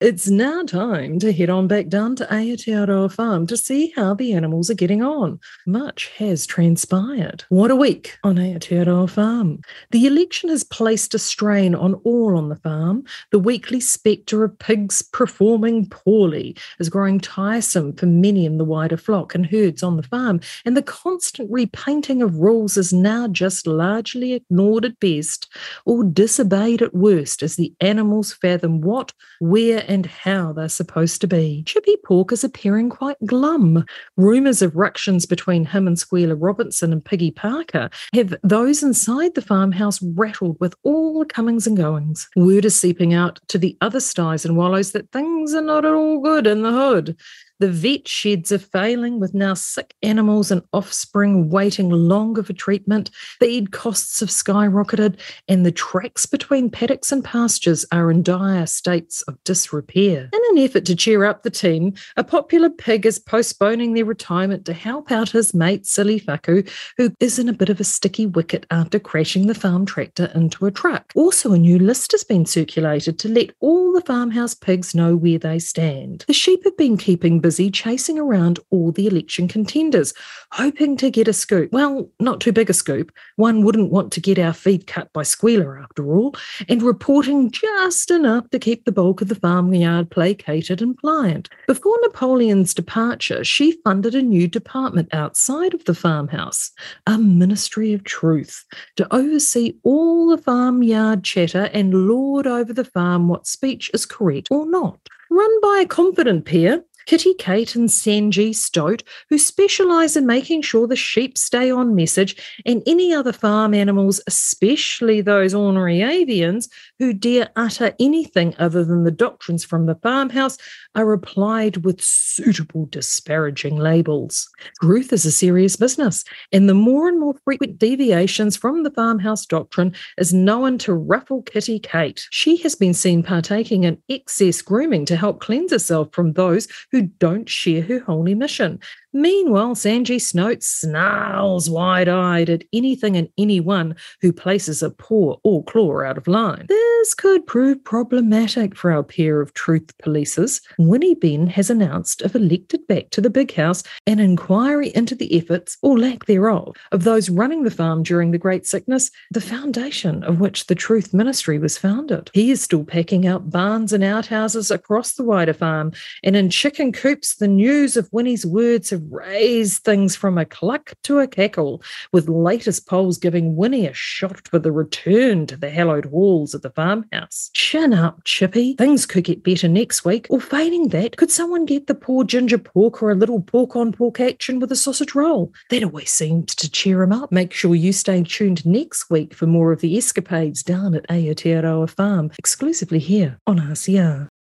It's now time to head on back down to Aotearoa Farm to see how the animals are getting on. Much has transpired. What a week on Aotearoa Farm. The election has placed a strain on all on the farm. The weekly spectre of pigs performing poorly is growing tiresome for many in the wider flock and herds on the farm, and the constant repainting of rules is now just largely ignored at best or disobeyed at worst as the animals fathom what, where, and how they're supposed to be. Chippy Pork is appearing quite glum. Rumours of ructions between him and Squealer Robinson and Piggy Parker have those inside the farmhouse rattled with all the comings and goings. Word is seeping out to the other sties and wallows that things are not at all good in the hood. The vet sheds are failing with now sick animals and offspring waiting longer for treatment. Feed costs have skyrocketed, and the tracks between paddocks and pastures are in dire states of disrepair. In an effort to cheer up the team, a popular pig is postponing their retirement to help out his mate Silly Faku, who is in a bit of a sticky wicket after crashing the farm tractor into a truck. Also, a new list has been circulated to let all the farmhouse pigs know where they stand. The sheep have been keeping busy chasing around all the election contenders, hoping to get a scoop. Well, not too big a scoop. One wouldn't want to get our feed cut by Squealer after all, and reporting just enough to keep the bulk of the farmyard placated and pliant. Before Napoleon's departure, she funded a new department outside of the farmhouse, a Ministry of Truth, to oversee all the farmyard chatter and lord over the farm what speech is correct or not. Run by a confident peer, Kitty Kate and Sanji Stoat, who specialise in making sure the sheep stay on message, and any other farm animals, especially those ornery avians, who dare utter anything other than the doctrines from the farmhouse, are replied with suitable disparaging labels. Truth is a serious business, and the more and more frequent deviations from the farmhouse doctrine is known to ruffle Kitty Kate. She has been seen partaking in excess grooming to help cleanse herself from those who who don't share her holy mission. Meanwhile, Sanji Stoat snarls wide eyed at anything and anyone who places a paw or claw out of line. This could prove problematic for our pair of truth policers. Winnie Ben has announced, if elected back to the big house, an inquiry into the efforts, or lack thereof, of those running the farm during the Great Sickness, the foundation of which the Truth Ministry was founded. He is still packing out barns and outhouses across the wider farm, and in chicken coops, the news of Winnie's words have raised things from a cluck to a cackle, with latest polls giving Winnie a shot for the return to the hallowed halls of the farmhouse. Chin up, Chippy. Things could get better next week, or failing that, could someone get the poor ginger pork or a little pork on pork action with a sausage roll? That always seems to cheer him up. Make sure you stay tuned next week for more of the escapades down at Aotearoa Farm, exclusively here on RCR.